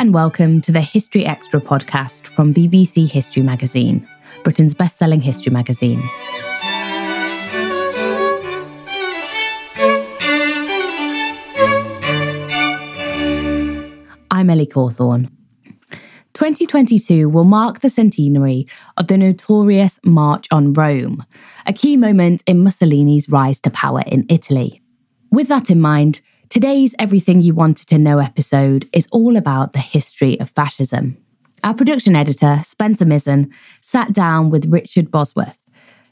And welcome to the History Extra podcast from BBC History Magazine, Britain's best selling history magazine. I'm Ellie Cawthorne. 2022 will mark the centenary of the notorious March on Rome, a key moment in Mussolini's rise to power in Italy. With that in mind, today's Everything You Wanted to Know episode is all about the history of fascism. Our production editor, Spencer Mizen, sat down with Richard Bosworth,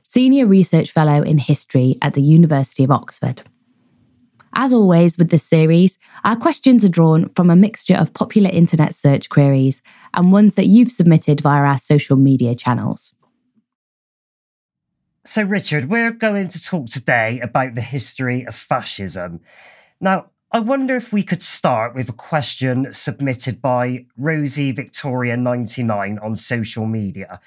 Senior Research Fellow in History at the University of Oxford. As always with this series, our questions are drawn from a mixture of popular internet search queries and ones that you've submitted via our social media channels. So, Richard, we're going to talk today about the history of fascism. Now, I wonder if we could start with a question submitted by Rosie Victoria 99 on social media.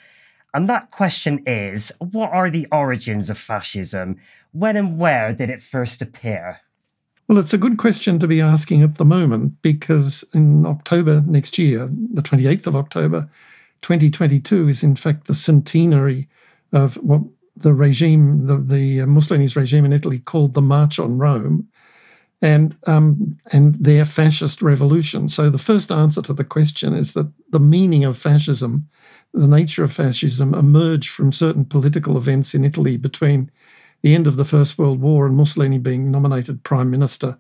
And that question is What are the origins of fascism? When and where did it first appear? Well, it's a good question to be asking at the moment because in October next year, the 28th of October, 2022, is in fact the centenary of what the regime, the, the Mussolini's regime in Italy called the March on Rome and um, and their fascist revolution. So the first answer to the question is that the meaning of fascism, the nature of fascism, emerged from certain political events in Italy between the end of the First World War and Mussolini being nominated prime minister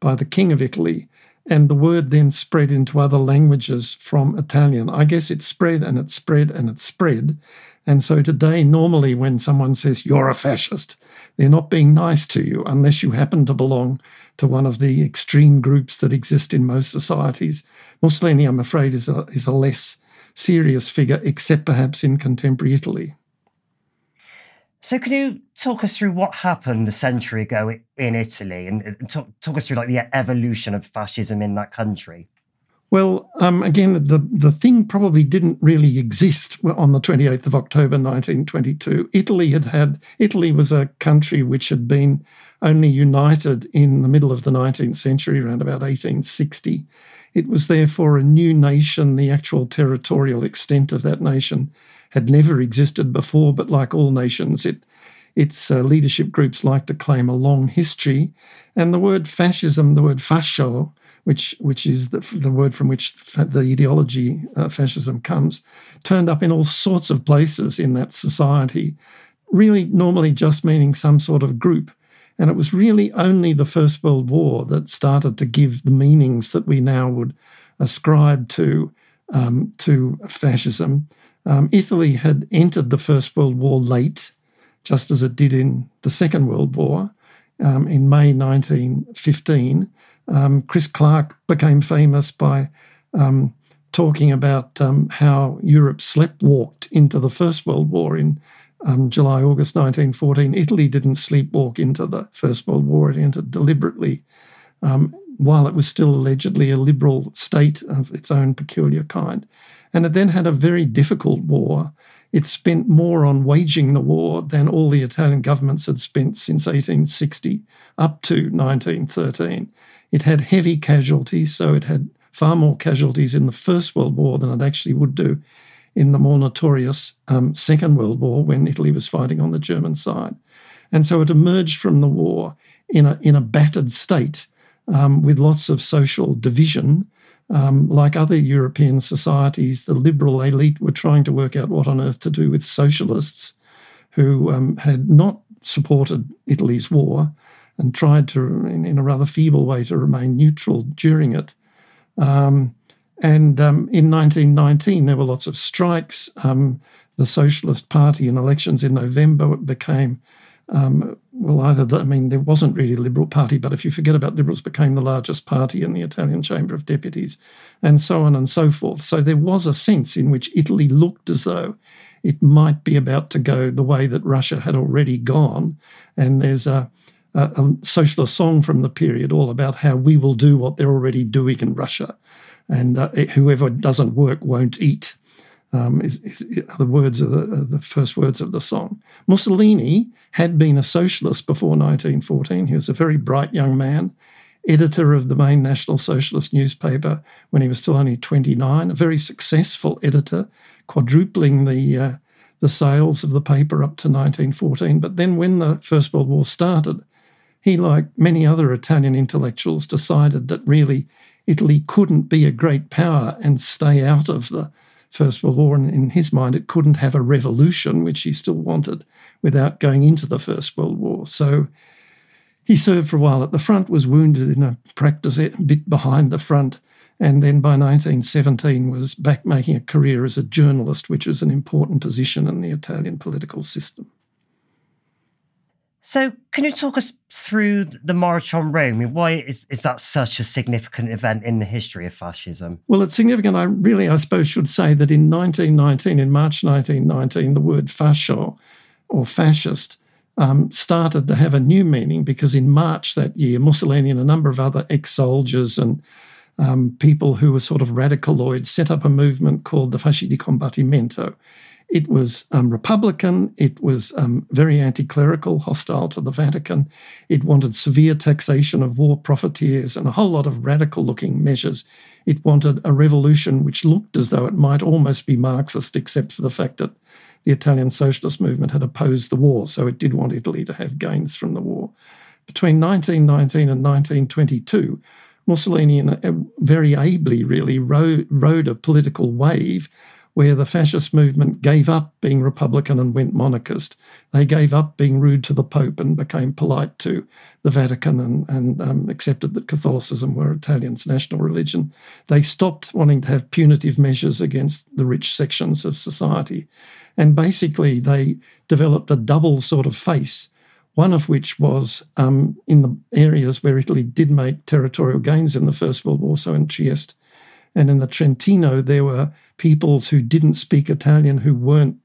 by the King of Italy. And the word then spread into other languages from Italian. I guess it spread and it spread and it spread. And so today, normally when someone says you're a fascist, they're not being nice to you unless you happen to belong to one of the extreme groups that exist in most societies. Mussolini, I'm afraid, is a, is a less serious figure, except perhaps in contemporary Italy. So, can you talk us through what happened a century ago in Italy and talk, talk us through like the evolution of fascism in that country? Well, um, again, the, the thing probably didn't really exist on the 28th of October 1922. Italy had had, Italy was a country which had been only united in the middle of the 19th century, around about 1860. It was therefore a new nation. The actual territorial extent of that nation had never existed before, but like all nations, it its uh, leadership groups like to claim a long history. And the word fascism, the word fascio, which which is the, the word from which the ideology uh, fascism comes, turned up in all sorts of places in that society, really normally just meaning some sort of group. And it was really only the First World War that started to give the meanings that we now would ascribe to, um, to fascism. Um, Italy had entered the First World War late, just as it did in the Second World War. Um, in May 1915, um, Chris Clark became famous by um, talking about um, how Europe sleptwalked into the First World War in um, July, August 1914. Italy didn't sleepwalk into the First World War, it entered deliberately. Um, while it was still allegedly a liberal state of its own peculiar kind. And it then had a very difficult war. It spent more on waging the war than all the Italian governments had spent since 1860 up to 1913. It had heavy casualties, so it had far more casualties in the First World War than it actually would do in the more notorious um, Second World War when Italy was fighting on the German side. And so it emerged from the war in a, in a battered state um, with lots of social division. Um, like other European societies, the liberal elite were trying to work out what on earth to do with socialists who um, had not supported Italy's war and tried to, in, in, a rather feeble way, to remain neutral during it. Um, and um, in 1919, there were lots of strikes. Um, the Socialist Party in elections in November became, um, well, either, the, I mean, there wasn't really a Liberal Party, but if you forget about Liberals, became the largest party in the Italian Chamber of Deputies, and so on and so forth. So there was a sense in which Italy looked as though it might be about to go the way that Russia had already gone. And there's a, a, a socialist song from the period all about how we will do what they're already doing in Russia and uh, whoever doesn't work won't eat. Um, is, is, are the words of the, the, first words of the song. Mussolini had been a socialist before 1914. He was a very bright young man, editor of the main National Socialist newspaper when he was still only 29, a very successful editor, quadrupling the uh, the sales of the paper up to 1914. But then, when the First World War started, he, like many other Italian intellectuals, decided that really Italy couldn't be a great power and stay out of the First World War. And in his mind, it couldn't have a revolution, which he still wanted, without going into the First World War. So he served for a while at the front, was wounded in a practice bit behind the front, and then by 1917 was back making a career as a journalist, which was an important position in the Italian political system. So, can you talk us through the March on Rome? I mean, Why is, is that such a significant event in the history of fascism? Well, it's significant. I really, I suppose, should say that in 1919, in March 1919, the word fascio or fascist um, started to have a new meaning because in March that year, Mussolini and a number of other ex soldiers and um, people who were sort of radicaloid set up a movement called the Fasci di Combattimento it was um, Republican. It was um, very anti clerical, hostile to the Vatican. It wanted severe taxation of war profiteers and a whole lot of radical looking measures. It wanted a revolution which looked as though it might almost be Marxist, except for the fact that the Italian socialist movement had opposed the war. So it did want Italy to have gains from the war. Between 1919 and 1922, Mussolini very ably really rode, rode a political wave where the fascist movement gave up being Republican and went monarchist. They gave up being rude to the Pope and became polite to the Vatican and, and um, accepted that Catholicism were Italians' national religion. They stopped wanting to have punitive measures against the rich sections of society. And basically, they developed a double sort of face one of which was um, in the areas where Italy did make territorial gains in the First World War, so in Trieste and in the Trentino, there were peoples who didn't speak Italian who weren't,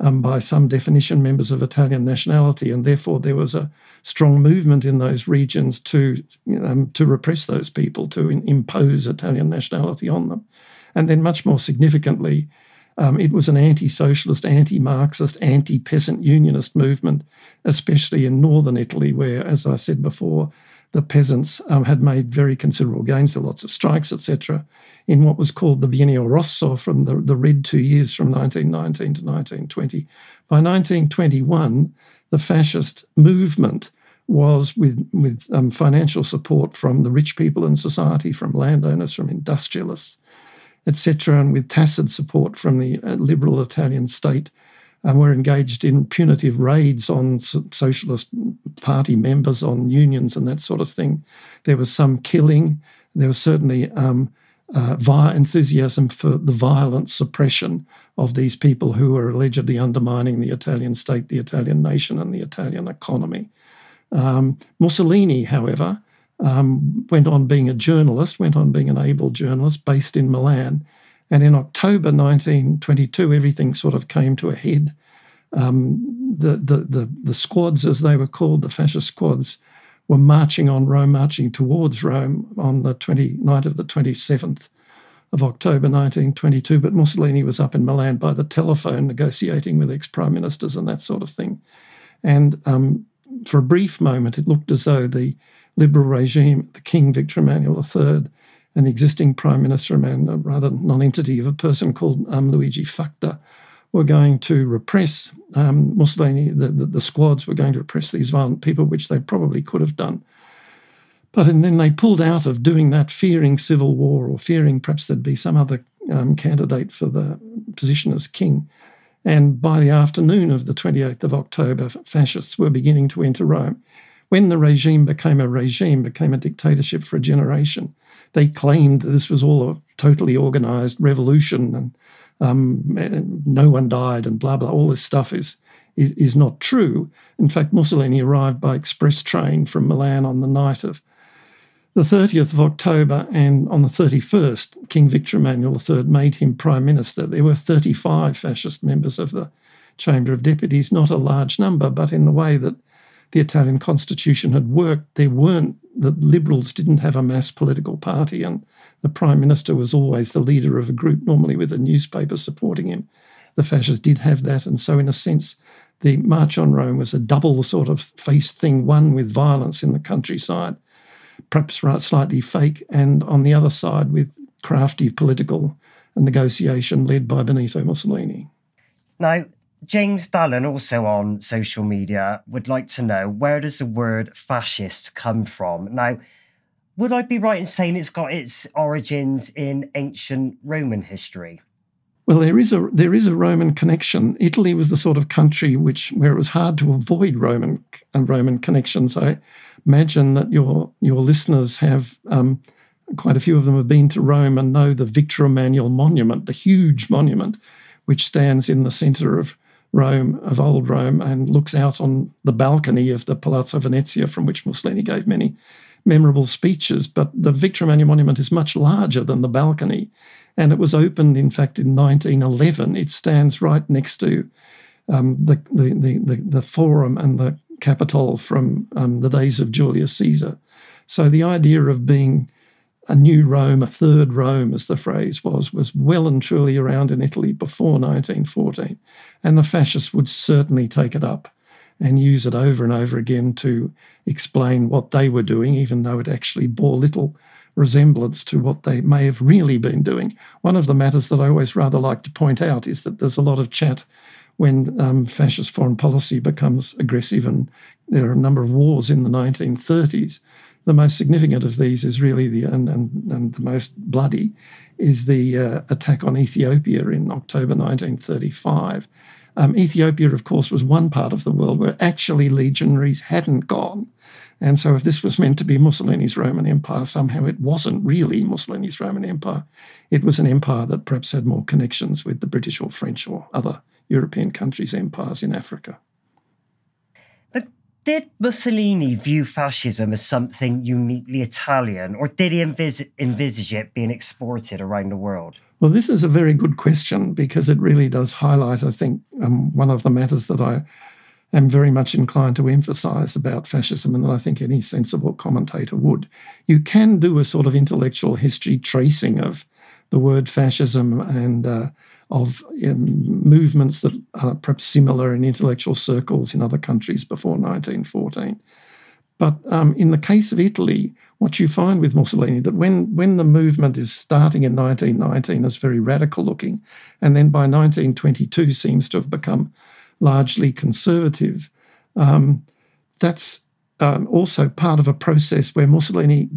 um, by some definition, members of Italian nationality. And therefore, there was a strong movement in those regions to, um, to repress those people, to in, impose Italian nationality on them. And then, much more significantly, Um, it was an anti socialist, anti Marxist, anti peasant unionist movement, especially in northern Italy, where, as I said before, the peasants um, had made very considerable gains. There were lots of strikes, etc., in what was called the Biennio Rosso from the, the Red two years from 1919 to 1920. By 1921, the fascist movement was with, with um, financial support from the rich people in society, from landowners, from industrialists, etc., and with tacit support from the uh, liberal Italian state, um, were engaged in punitive raids on socialist party members, on unions, and that sort of thing. There was some killing. There was certainly um, uh, enthusiasm for the violent suppression of these people who were allegedly undermining the Italian state, the Italian nation, and the Italian economy. Um, Mussolini, however, um, went on being a journalist, went on being an able journalist based in Milan. And in October 1922, everything sort of came to a head. Um, the, the, the, the squads, as they were called, the fascist squads, were marching on Rome, marching towards Rome on the 20, night of the 27th of October 1922. But Mussolini was up in Milan by the telephone negotiating with ex prime ministers and that sort of thing. And um, for a brief moment, it looked as though the liberal regime, the King Victor Emmanuel III, the existing prime minister, a rather non-entity of a person called um, Luigi Facta, were going to repress um, Mussolini. The, the, the, squads were going to repress these violent people, which they probably could have done. But and then they pulled out of doing that, fearing civil war or fearing perhaps there'd be some other um, candidate for the position as king. And by the afternoon of the 28th of October, fascists were beginning to enter Rome. When the regime became a regime, became a dictatorship for a generation, they claimed this was all a totally organized revolution and um, no one died and blah, blah. All this stuff is, is, is not true. In fact, Mussolini arrived by express train from Milan on the night of the 30th of October, and on the 31st, King Victor Emmanuel III made him prime minister. There were 35 fascist members of the Chamber of Deputies, not a large number, but in the way that the Italian constitution had worked, there weren't, the liberals didn't have a mass political party, and the prime minister was always the leader of a group, normally with a newspaper supporting him. The fascists did have that, and so, in a sense, the March on Rome was a double sort of face thing, one with violence in the countryside perhaps slightly fake, and on the other side with crafty political negotiation led by Benito Mussolini. Now, James Dallin, also on social media, would like to know where does the word fascist come from? Now, would I be right in saying it's got its origins in ancient Roman history? Well, there is a there is a Roman connection. Italy was the sort of country which where it was hard to avoid Roman uh, Roman connections. I imagine that your your listeners have um, quite a few of them have been to Rome and know the Victor Emmanuel Monument, the huge monument which stands in the centre of Rome, of old Rome, and looks out on the balcony of the Palazzo Venezia, from which Mussolini gave many memorable speeches. But the Victor Emmanuel Monument is much larger than the balcony, and it was opened, in fact, in 1911. It stands right next to um, the, the, the, the, Forum and the Capitol from um, the days of Julius Caesar. So the idea of being a new Rome, a third Rome, as the phrase was, was well and truly around in Italy before 1914. And the fascists would certainly take it up and use it over and over again to explain what they were doing, even though it actually bore little resemblance to what they may have really been doing. One of the matters that I always rather like to point out is that there's a lot of chat when um, fascist foreign policy becomes aggressive, and there are a number of wars in the 1930s. The most significant of these is really the and, and, and the most bloody is the uh, attack on Ethiopia in October 1935. Um, Ethiopia, of course, was one part of the world where actually legionaries hadn't gone. And so, if this was meant to be Mussolini's Roman Empire, somehow it wasn't really Mussolini's Roman Empire. It was an empire that perhaps had more connections with the British or French or other European countries' empires in Africa. Did Mussolini view fascism as something uniquely Italian, or did he envis- envisage it being exported around the world? Well, this is a very good question because it really does highlight, I think, um, one of the matters that I am very much inclined to emphasize about fascism and that I think any sensible commentator would. You can do a sort of intellectual history tracing of the word fascism and uh, of um, movements that are perhaps similar in intellectual circles in other countries before 1914. But um, in the case of Italy, what you find with Mussolini that when when the movement is starting in 1919 is very radical looking, and then by 1922 seems to have become largely conservative. Um, that's um, also part of a process where Mussolini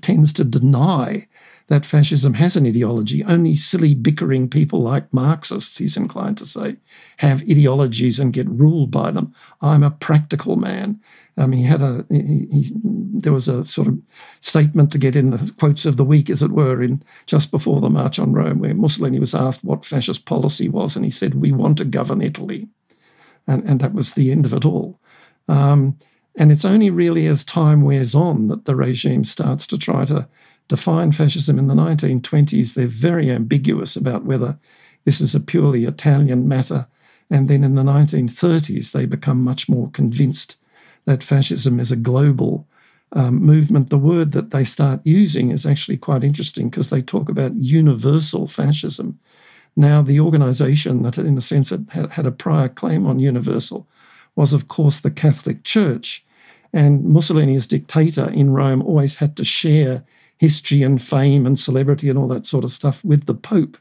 tends to deny that fascism has an ideology. Only silly, bickering people like Marxists, he's inclined to say, have ideologies and get ruled by them. I'm a practical man. Um, he had a he, he, there was a sort of statement to get in the quotes of the week, as it were, in just before the March on Rome, where Mussolini was asked what fascist policy was, and he said, "We want to govern Italy," and and that was the end of it all. Um, and it's only really as time wears on that the regime starts to try to define fascism in the 1920s. They're very ambiguous about whether this is a purely Italian matter. And then in the 1930s, they become much more convinced that fascism is a global um, movement. The word that they start using is actually quite interesting because they talk about universal fascism. Now, the organization that, in a sense, had, had a prior claim on universal was, of course, the Catholic Church. And Mussolini, as dictator in Rome, always had to share history and fame and celebrity and all that sort of stuff with the Pope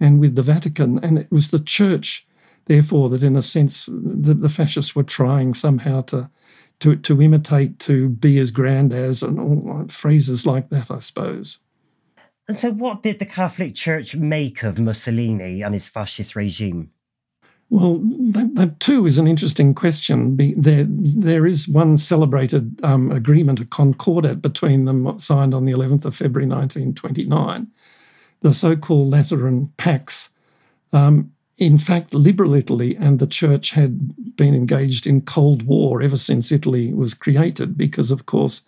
and with the Vatican. And it was the church, therefore, that in a sense the, the fascists were trying somehow to, to, to imitate, to be as grand as, and all phrases like that, I suppose. And so, what did the Catholic Church make of Mussolini and his fascist regime? Well, that, that, too is an interesting question. There, there is one celebrated um, agreement, a concordat between them, signed on the 11th of February 1929, the so called Lateran Pacts. Um, in fact, liberal Italy and the church had been engaged in Cold War ever since Italy was created, because, of course,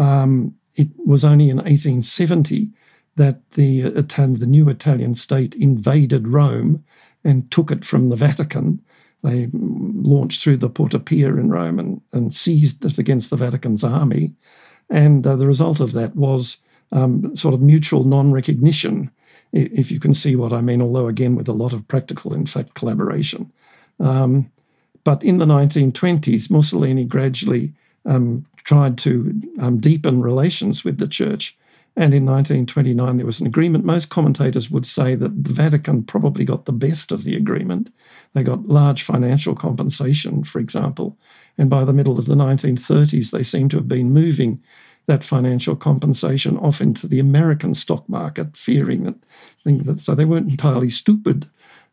um, it was only in 1870 that the, Italian, the new Italian state invaded Rome and took it from the Vatican. They launched through the Porta Pia in Rome and, and seized it against the Vatican's army. And uh, the result of that was um, sort of mutual non recognition, if you can see what I mean, although again with a lot of practical, in fact, collaboration. Um, but in the 1920s, Mussolini gradually um, tried to um, deepen relations with the church and in 1929, there was an agreement. Most commentators would say that the Vatican probably got the best of the agreement. They got large financial compensation, for example. And by the middle of the 1930s, they seem to have been moving that financial compensation off into the American stock market, fearing that, think that so they weren't entirely stupid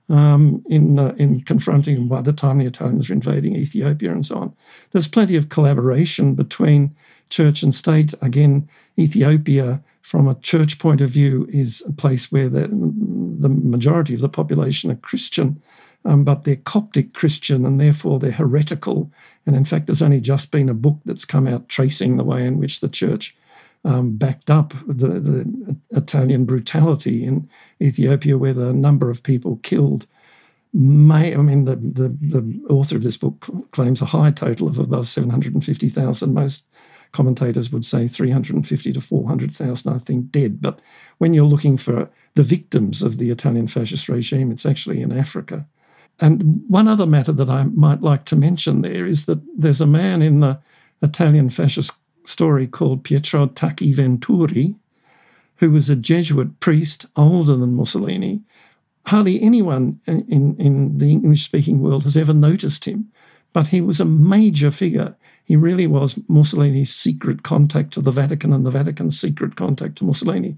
um, in uh, in confronting by the time the Italians were invading Ethiopia and so on. There's plenty of collaboration between church and state. Again, Ethiopia, from a church point of view, is a place where the, the majority of the population are Christian, um, but they're Coptic Christian and therefore they're heretical. And in fact, there's only just been a book that's come out tracing the way in which the church um, backed up the, the Italian brutality in Ethiopia, where the number of people killed may, I mean, the, the, the author of this book claims a high total of above 750,000. Most commentators would say 350 to 400,000, I think, dead. But when you're looking for the victims of the Italian fascist regime, it's actually in Africa. And one other matter that I might like to mention there is that there's a man in the Italian fascist story called Pietro Tacchi Venturi, who was a Jesuit priest older than Mussolini. Hardly anyone in, in the English speaking world has ever noticed him, but he was a major figure he really was Mussolini's secret contact to the Vatican and the Vatican's secret contact to Mussolini.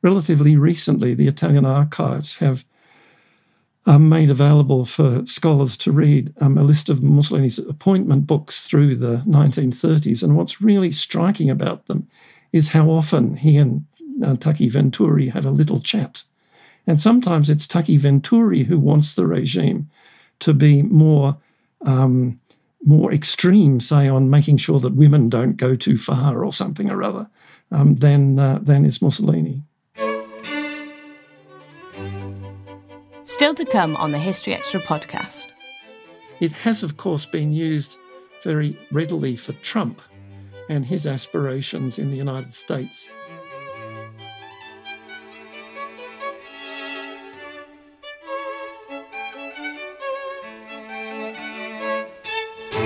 Relatively recently, the Italian archives have um, made available for scholars to read um, a list of Mussolini's appointment books through the 1930s. And what's really striking about them is how often he and uh, Tacchi Venturi have a little chat. And sometimes it's Tacchi Venturi who wants the regime to be more um, more extreme, say, on making sure that women don't go too far or something or other, um, than, uh, than is Mussolini. Still to come on the History Extra podcast. It has, of course, been used very readily for Trump and his aspirations in the United States.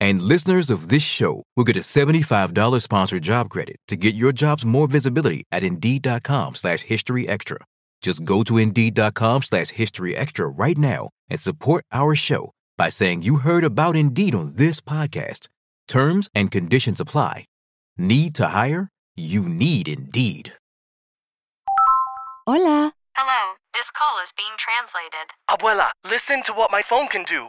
And listeners of this show will get a $75 sponsored job credit to get your jobs more visibility at Indeed.com slash History Extra. Just go to Indeed.com slash History Extra right now and support our show by saying you heard about Indeed on this podcast. Terms and conditions apply. Need to hire? You need Indeed. Hola. Hello, this call is being translated. Abuela, listen to what my phone can do.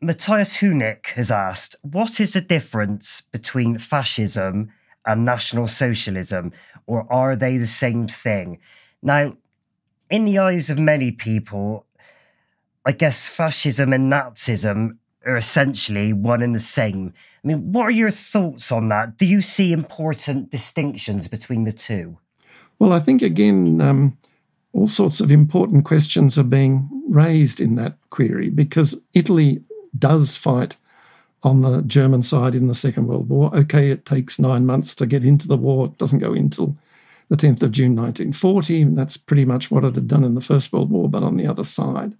Matthias Hunig has asked, what is the difference between fascism and National Socialism, or are they the same thing? Now, in the eyes of many people, I guess fascism and Nazism are essentially one and the same. I mean, what are your thoughts on that? Do you see important distinctions between the two? Well, I think again, um, all sorts of important questions are being raised in that query because Italy does fight on the German side in the Second World War. Okay, it takes nine months to get into the war, it doesn't go until the 10th of June 1940. That's pretty much what it had done in the First World War, but on the other side.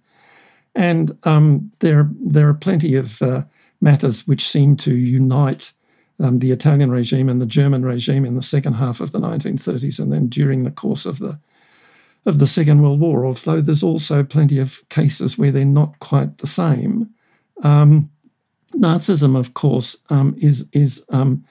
And um, there, there are plenty of uh, matters which seem to unite um, the Italian regime and the German regime in the second half of the 1930s and then during the course of the of the Second World War, although there's also plenty of cases where they're not quite the same. Um, Nazism, of course, um, is is um,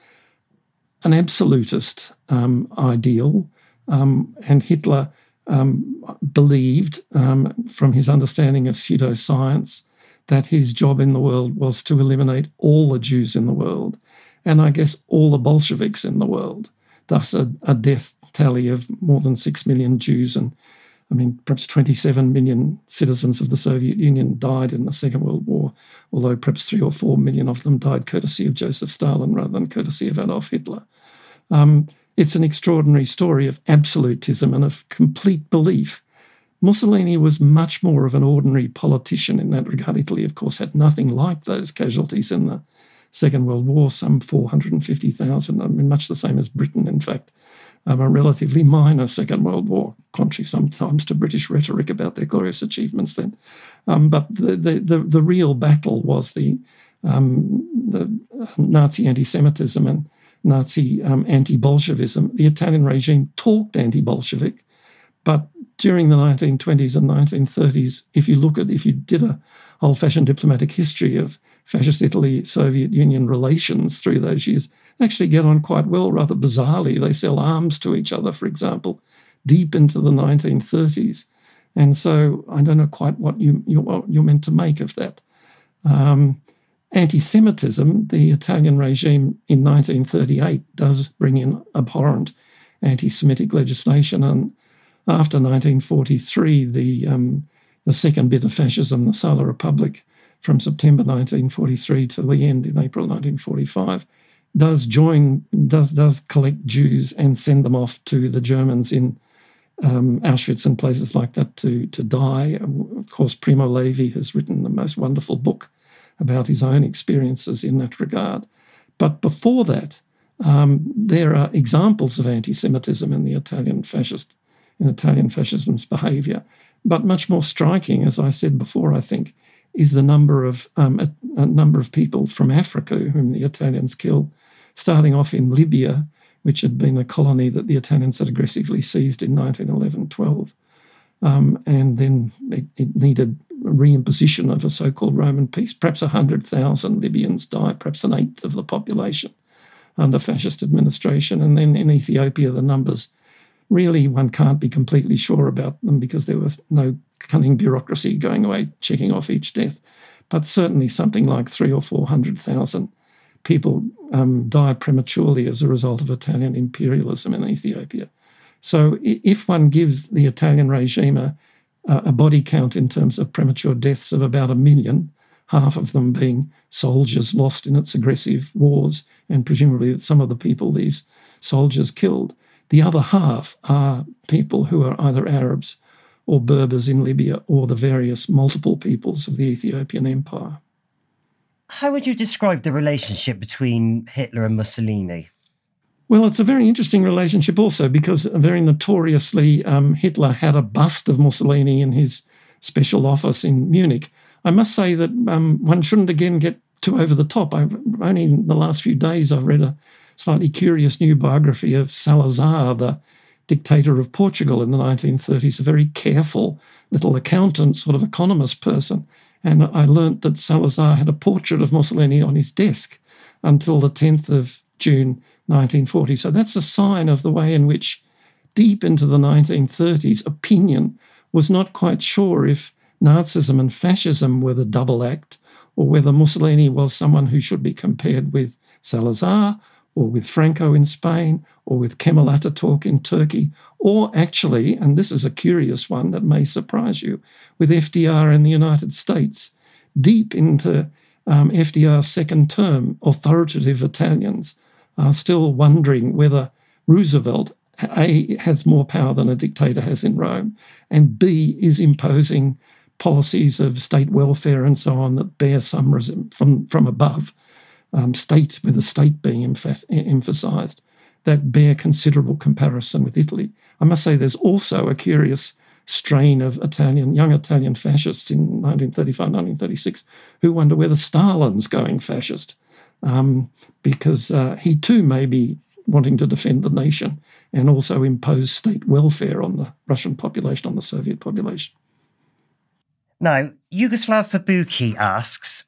an absolutist um, ideal, um, and Hitler um, believed, from his understanding of pseudoscience, that his job in the world was to eliminate all the Jews in the world, and I guess all the Bolsheviks in the world. Thus, a, a death tally of more than six million Jews and I mean, perhaps 27 million citizens of the Soviet Union died in the Second World War, although perhaps three or four million of them died courtesy of Joseph Stalin rather than courtesy of Adolf Hitler. Um, it's an extraordinary story of absolutism and of complete belief. Mussolini was much more of an ordinary politician in that regard. Italy, of course, had nothing like those casualties in the Second World War, some 450,000, I mean, much the same as Britain, in fact um, a relatively minor Second World War, contrary sometimes to British rhetoric about their glorious achievements then. Um, but the, the, the, the, real battle was the, um, the uh, Nazi anti Semitism and Nazi um, anti Bolshevism. The Italian regime talked anti Bolshevik, but during the 1920s and 1930s, if you look at, if you did a old fashioned diplomatic history of fascist Italy Soviet Union relations through those years, actually get on quite well, rather bizarrely. They sell arms to each other, for example, deep into the 1930s. And so I don't know quite what, you, you're, what you're meant to make of that. Um, Anti Semitism, the Italian regime in 1938 does bring in abhorrent anti Semitic legislation. And after 1943, the, um, the second bit of fascism, the Salò Republic, from September 1943 to the end in April 1945, does join, does does collect Jews and send them off to the Germans in um, Auschwitz and places like that to to die. Of course, Primo Levi has written the most wonderful book about his own experiences in that regard. But before that, um, there are examples of anti-Semitism in the Italian fascist in Italian fascism's behaviour. But much more striking, as I said before, I think, is the number of um, a, a, number of people from Africa whom the Italians kill, starting off in Libya, which had been a colony that the Italians had aggressively seized in 1911-12, um, and then it, it needed reimposition of a so-called Roman peace. Perhaps 100,000 Libyans died, perhaps an eighth of the population under fascist administration. And then in Ethiopia, the numbers really one can't be completely sure about them because there was no cunning bureaucracy going away checking off each death. But certainly something like three or four hundred thousand people um, died prematurely as a result of Italian imperialism in Ethiopia. So if one gives the Italian regime a, a body count in terms of premature deaths of about a million, half of them being soldiers lost in its aggressive wars, and presumably some of the people these soldiers killed. The other half are people who are either Arabs or Berbers in Libya or the various multiple peoples of the Ethiopian Empire. How would you describe the relationship between Hitler and Mussolini? Well, it's a very interesting relationship also because very notoriously um, Hitler had a bust of Mussolini in his special office in Munich. I must say that um, one shouldn't again get too over the top. I've only in the last few days I've read a slightly curious new biography of Salazar, the dictator of Portugal in the 1930s, a very careful little accountant, sort of economist person. And I learnt that Salazar had a portrait of Mussolini on his desk until the 10th of June 1940. So that's a sign of the way in which, deep into the 1930s, opinion was not quite sure if Nazism and fascism were the double act or whether Mussolini was someone who should be compared with Salazar or with Franco in Spain, or with Kemal Ataturk in Turkey, or actually, and this is a curious one that may surprise you, with FDR in the United States. Deep into um, FDR's second term, authoritative Italians are still wondering whether Roosevelt a has more power than a dictator has in Rome, and B is imposing policies of state welfare and so on that bear some from from above um, state, with the state being emph- emphasized, that bear considerable comparison with Italy. I must say there's also a curious strain of Italian, young Italian fascists in 1935, 1936, who wonder whether Stalin's going fascist, um, because uh, he too may be wanting to defend the nation and also impose state welfare on the Russian population, on the Soviet population. Now, Yugoslav Fabuki asks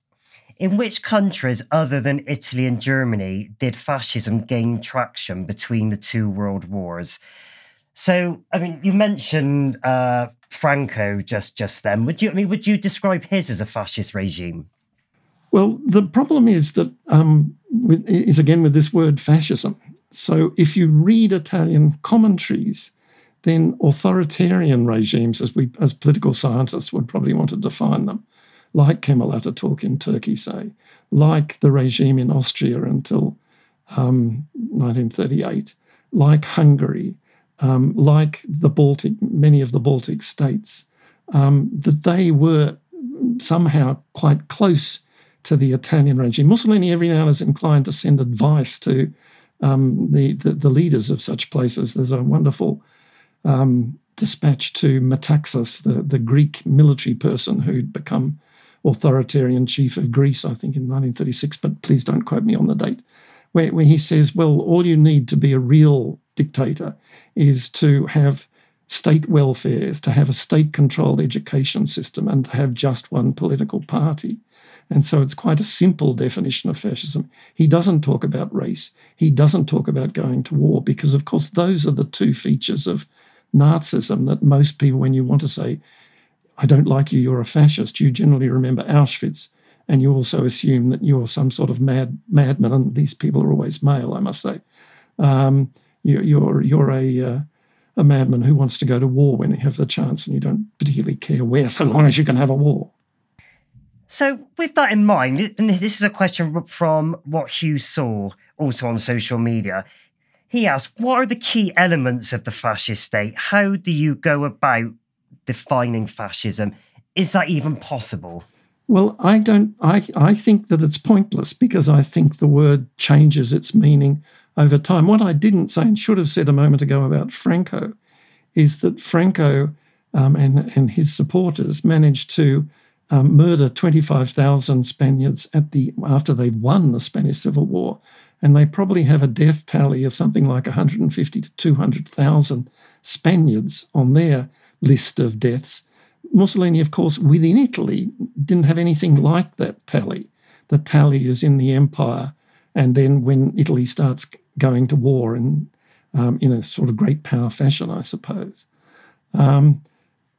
in which countries other than Italy and Germany did fascism gain traction between the two world wars? So, I mean, you mentioned uh, Franco just just then. Would you? I mean, would you describe his as a fascist regime? Well, the problem is that um, with, is again with this word fascism. So, if you read Italian commentaries, then authoritarian regimes, as we as political scientists would probably want to define them, like Kemal Ataturk in Turkey, say, like the regime in Austria until um, 1938, like Hungary, um, like the Baltic, many of the Baltic states, um, that they were somehow quite close to the Italian regime. Mussolini every now and then is inclined to send advice to um, the, the, the leaders of such places. There's a wonderful um, dispatch to Metaxas, the, the Greek military person who'd become authoritarian chief of Greece, I think in 1936, but please don't quote me on the date, where, where he says, well, all you need to be a real dictator is to have state welfare, is to have a state controlled education system, and to have just one political party. And so it's quite a simple definition of fascism. He doesn't talk about race. He doesn't talk about going to war because, of course, those are the two features of Nazism that most people, when you want to say I don't like you, you're a fascist, you generally remember Auschwitz. And you also assume that you're some sort of mad madman, and these people are always male, I must say. Um, you, you're, you're a uh, a madman who wants to go to war when you have the chance, and you don't particularly care where, so long as you can have a war. So, with that in mind, and this is a question from what Hugh saw also on social media. He asked, What are the key elements of the fascist state? How do you go about defining fascism? Is that even possible? Well, I don't. I I think that it's pointless because I think the word changes its meaning over time. What I didn't say and should have said a moment ago about Franco is that Franco um, and and his supporters managed to um, murder twenty five thousand Spaniards at the after they won the Spanish Civil War, and they probably have a death tally of something like one hundred and fifty to two hundred thousand Spaniards on their list of deaths. Mussolini, of course, within Italy, didn't have anything like that tally. The tally is in the empire, and then when Italy starts going to war and um, in a sort of great power fashion, I suppose. Um,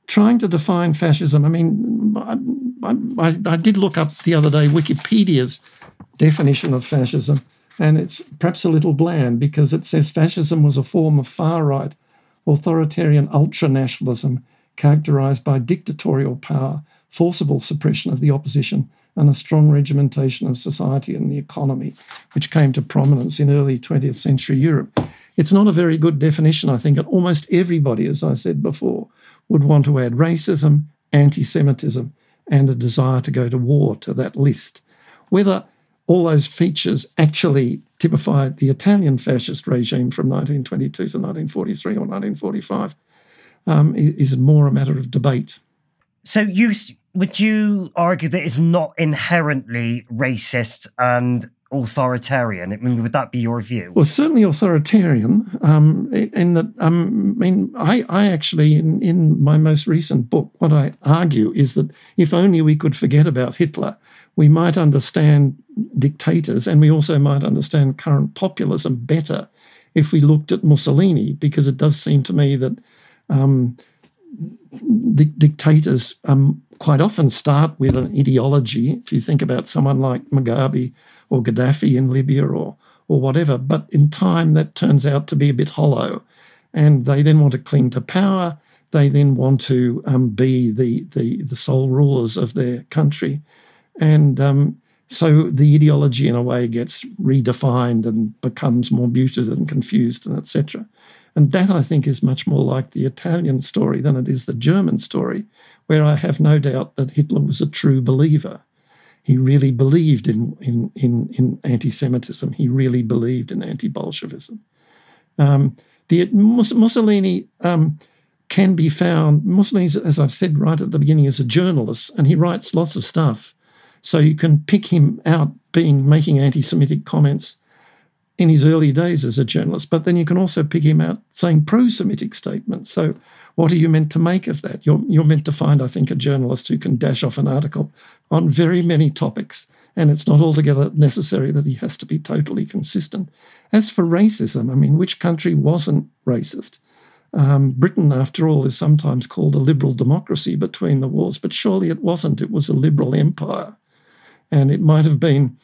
trying to define fascism, I mean, I, I, I, did look up the other day Wikipedia's definition of fascism, and it's perhaps a little bland because it says fascism was a form of far right authoritarian ultranationalism characterized by dictatorial power, forcible suppression of the opposition, and a strong regimentation of society and the economy, which came to prominence in early 20th century Europe. It's not a very good definition, I think, and almost everybody, as I said before, would want to add racism, anti Semitism, and a desire to go to war to that list. Whether all those features actually typify the Italian fascist regime from 1922 to 1943 or 1945 um, is more a matter of debate. So you would you argue that it's not inherently racist and authoritarian? I mean, would that be your view? Well, certainly authoritarian. Um, in that, um, I mean, I, I actually, in, in my most recent book, what I argue is that if only we could forget about Hitler, we might understand dictators and we also might understand current populism better if we looked at Mussolini, because it does seem to me that um, di- dictators um, quite often start with an ideology. If you think about someone like Mugabe or Gaddafi in Libya or or whatever, but in time that turns out to be a bit hollow, and they then want to cling to power. They then want to um, be the, the the sole rulers of their country, and um, so the ideology in a way gets redefined and becomes more muted and confused and etc. And that, I think, is much more like the Italian story than it is the German story, where I have no doubt that Hitler was a true believer. He really believed in, in, in, in anti Semitism, he really believed in anti Bolshevism. Um, the, Mussolini um, can be found, Mussolini, as I've said right at the beginning, is a journalist and he writes lots of stuff. So you can pick him out being making anti Semitic comments in his early days as a journalist, but then you can also pick him out saying pro Semitic statements. So, what are you meant to make of that? You're, you're meant to find, I think, a journalist who can dash off an article on very many topics. And it's not altogether necessary that he has to be totally consistent. As for racism, I mean, which country wasn't racist? Um, Britain, after all, is sometimes called a liberal democracy between the wars, but surely it wasn't. It was a liberal empire. And it might have been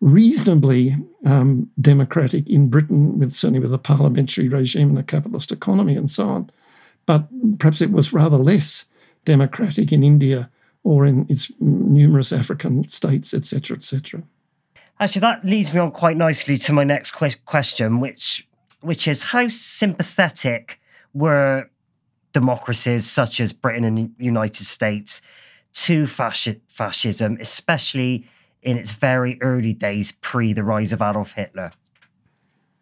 reasonably um, democratic in Britain, with certainly with a parliamentary regime and a capitalist economy and so on. But perhaps it was rather less democratic in India or in its numerous African states, etc., etc. Actually, that leads me on quite nicely to my next que- question, which which is how sympathetic were democracies such as Britain and the United States to fasci- fascism, especially in its very early days pre the rise of Adolf Hitler.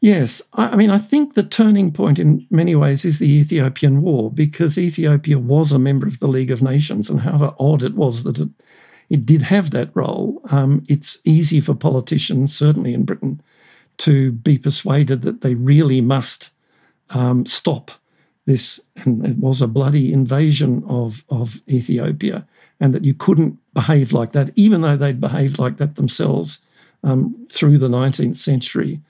Yes, I mean, I think the turning point in many ways is the Ethiopian War because Ethiopia was a member of the League of Nations, and however odd it was that it, it did have that role, um, it's easy for politicians, certainly in Britain, to be persuaded that they really must um, stop this. And it was a bloody invasion of, of Ethiopia and that you couldn't behave like that, even though they'd behaved like that themselves um, through the 19th century.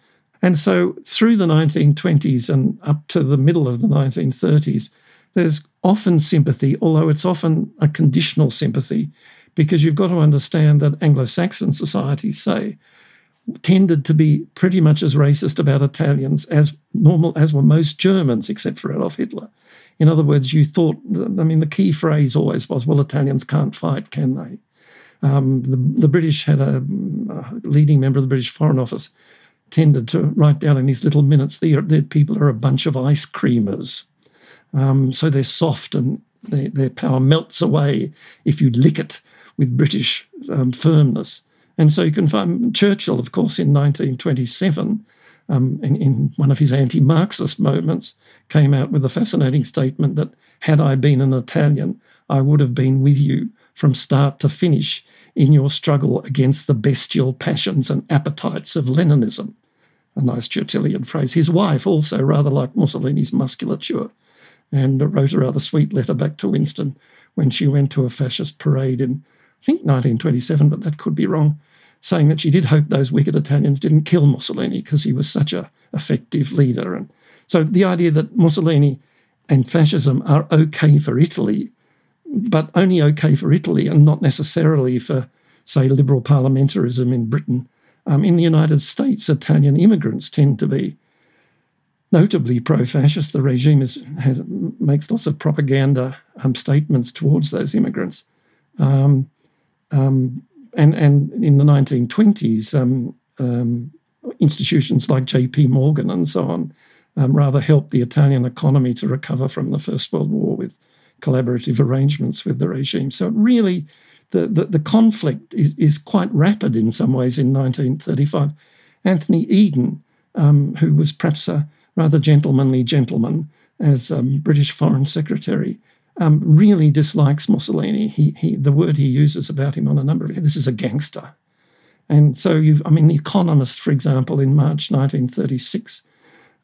And so, through the 1920s and up to the middle of the 1930s, there's often sympathy, although it's often a conditional sympathy, because you've got to understand that Anglo Saxon societies, say, tended to be pretty much as racist about Italians as normal as were most Germans, except for Adolf Hitler. In other words, you thought, I mean, the key phrase always was, well, Italians can't fight, can they? Um, the, the British had a, a, leading member of the British Foreign Office tended to write down in these little minutes that people are a bunch of ice creamers. Um, so they're soft and they, their power melts away if you lick it with British um, firmness. And so you can find Churchill, of course, in 1927, um, in, in one of his anti Marxist moments, came out with a fascinating statement that had I been an Italian, I would have been with you from start to finish in your struggle against the bestial passions and appetites of Leninism. A nice Churchillian phrase. His wife also rather liked Mussolini's musculature and wrote a rather sweet letter back to Winston when she went to a fascist parade in, I think, 1927, but that could be wrong, saying that she did hope those wicked Italians didn't kill Mussolini because he was such a effective leader. And so the idea that Mussolini and fascism are okay for Italy, but only okay for Italy and not necessarily for, say, liberal parliamentarism in Britain. Um, in the United States, Italian immigrants tend to be notably pro-fascist. The regime is, has, makes lots of propaganda um, statements towards those immigrants. Um, um, and, and in the 1920s, um, um, institutions like J.P. Morgan and so on um, rather helped the Italian economy to recover from the First World War with collaborative arrangements with the regime. So it really, the, the, the conflict is, is quite rapid in some ways in 1935. Anthony Eden, who was perhaps a rather gentlemanly gentleman as um, British Foreign Secretary, um, really dislikes Mussolini. He, he, the word he uses about him on a number of this is a gangster. And so you, I mean, The Economist, for example, in March 1936,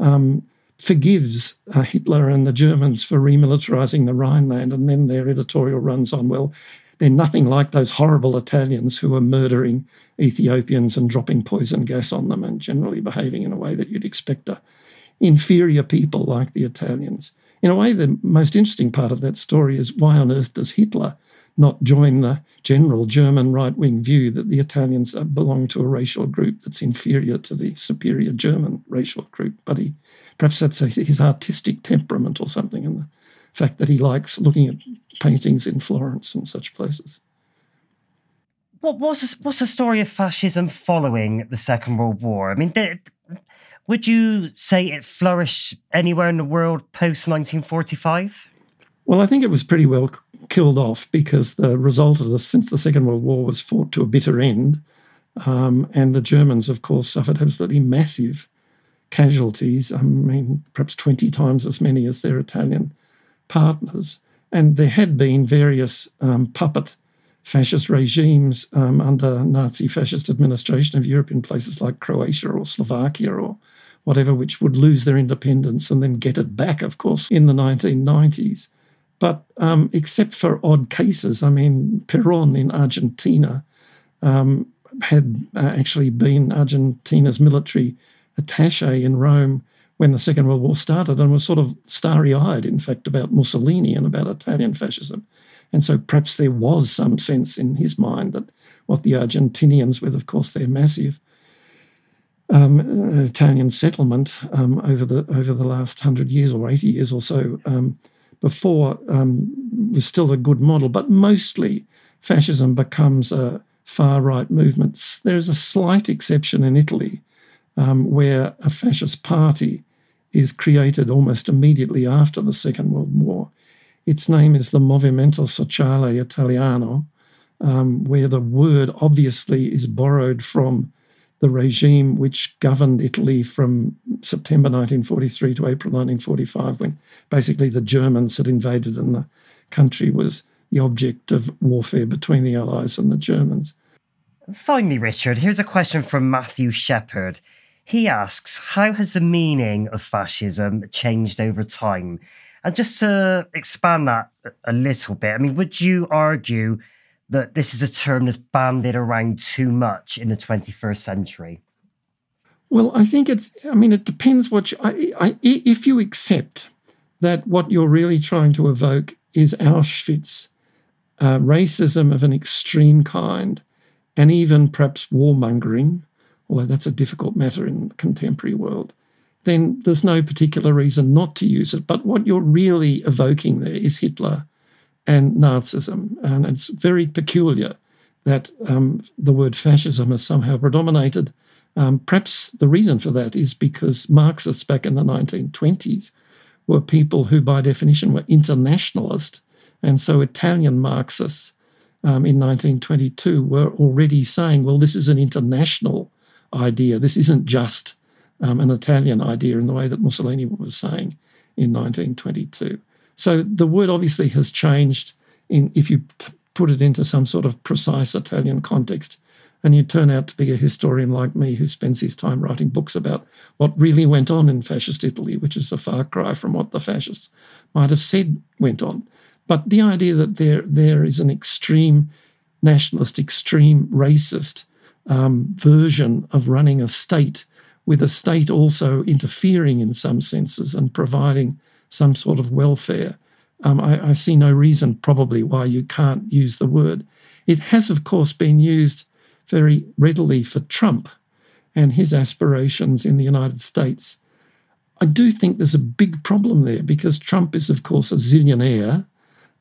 um, forgives uh, Hitler and the Germans for remilitarizing the Rhineland, and then their editorial runs on, well, they're nothing like those horrible Italians who are murdering Ethiopians and dropping poison gas on them and generally behaving in a way that you'd expect a inferior people like the Italians. In a way, the most interesting part of that story is why on earth does Hitler not join the general German right wing view that the Italians belong to a racial group that's inferior to the superior German racial group? But he perhaps that's his artistic temperament or something, and the fact that he likes looking at paintings in Florence and such places. What was what's the story of fascism following the Second World War? I mean, would you say it flourished anywhere in the world post 1945? Well, I think it was pretty well killed off because the result of this, since the Second World War was fought to a bitter end, um, and the Germans, of course, suffered absolutely massive casualties. I mean, perhaps 20 times as many as their Italian partners. And there had been various um, puppet fascist regimes um, under Nazi fascist administration of Europe in places like Croatia or Slovakia or whatever, which would lose their independence and then get it back, of course, in the 1990s. But um, except for odd cases, I mean, Peron in Argentina um, had uh, actually been Argentina's military attache in Rome when the Second World War started and was sort of starry eyed, in fact, about Mussolini and about Italian fascism. And so perhaps there was some sense in his mind that what the Argentinians, with of course their massive um, Italian settlement um, over the over the last hundred years or eighty years or so um, before um, was still a good model, but mostly fascism becomes a far right movement. There is a slight exception in Italy um, where a fascist party is created almost immediately after the Second World War. Its name is the Movimento Sociale Italiano, um, where the word obviously is borrowed from the regime which governed Italy from September 1943 to April 1945, when basically the Germans had invaded and the country was the object of warfare between the Allies and the Germans. Finally, Richard, here's a question from Matthew Shepard. He asks, How has the meaning of fascism changed over time? And just to expand that a little bit, I mean, would you argue that this is a term that's banded around too much in the 21st century? Well, I think it's, I mean, it depends what you, I, I, if you accept that what you're really trying to evoke is Auschwitz, uh, racism of an extreme kind, and even perhaps warmongering, although that's a difficult matter in the contemporary world, then there's no particular reason not to use it. But what you're really evoking there is Hitler and Nazism. And it's very peculiar that um, the word fascism has somehow predominated. Um, perhaps the reason for that is because Marxists back in the 1920s were people who, by definition, were internationalist. And so Italian Marxists um, in 1922 were already saying, well, this is an international idea. This isn't just um, an Italian idea in the way that Mussolini was saying in 1922. So the word obviously has changed in if you t- put it into some sort of precise Italian context. And you turn out to be a historian like me who spends his time writing books about what really went on in fascist Italy, which is a far cry from what the fascists might have said went on. But the idea that there, there is an extreme nationalist, extreme racist um, version of running a state, with a state also interfering in some senses and providing some sort of welfare. Um, I, I, see no reason, probably, why you can't use the word. It has, of course, been used very readily for Trump and his aspirations in the United States. I do think there's a big problem there because Trump is, of course, a zillionaire.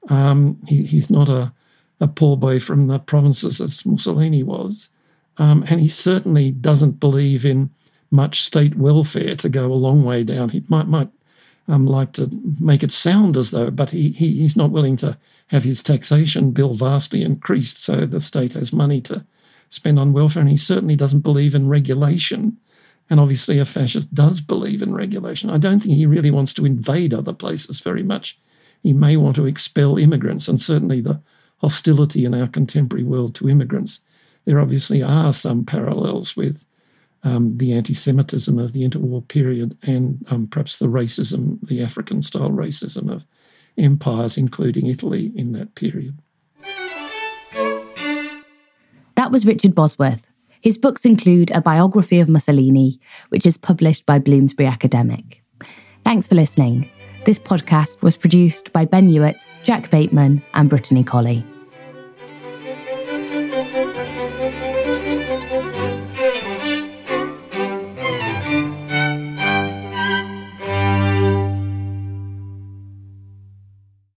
Um, he, he's not a, a poor boy from the provinces as Mussolini was. Um, and he certainly doesn't believe in much state welfare to go a long way down. He might might um, like to make it sound as though, but he, he he's not willing to have his taxation bill vastly increased so the state has money to spend on welfare. And he certainly doesn't believe in regulation. And obviously, a fascist does believe in regulation. I don't think he really wants to invade other places very much. He may want to expel immigrants, and certainly the hostility in our contemporary world to immigrants there obviously are some parallels with um, the anti Semitism of the interwar period and um, perhaps the racism, the African style racism of empires, including Italy, in that period. That was Richard Bosworth. His books include a biography of Mussolini, which is published by Bloomsbury Academic. Thanks for listening. This podcast was produced by Ben Hewitt, Jack Bateman, and Brittany Colley.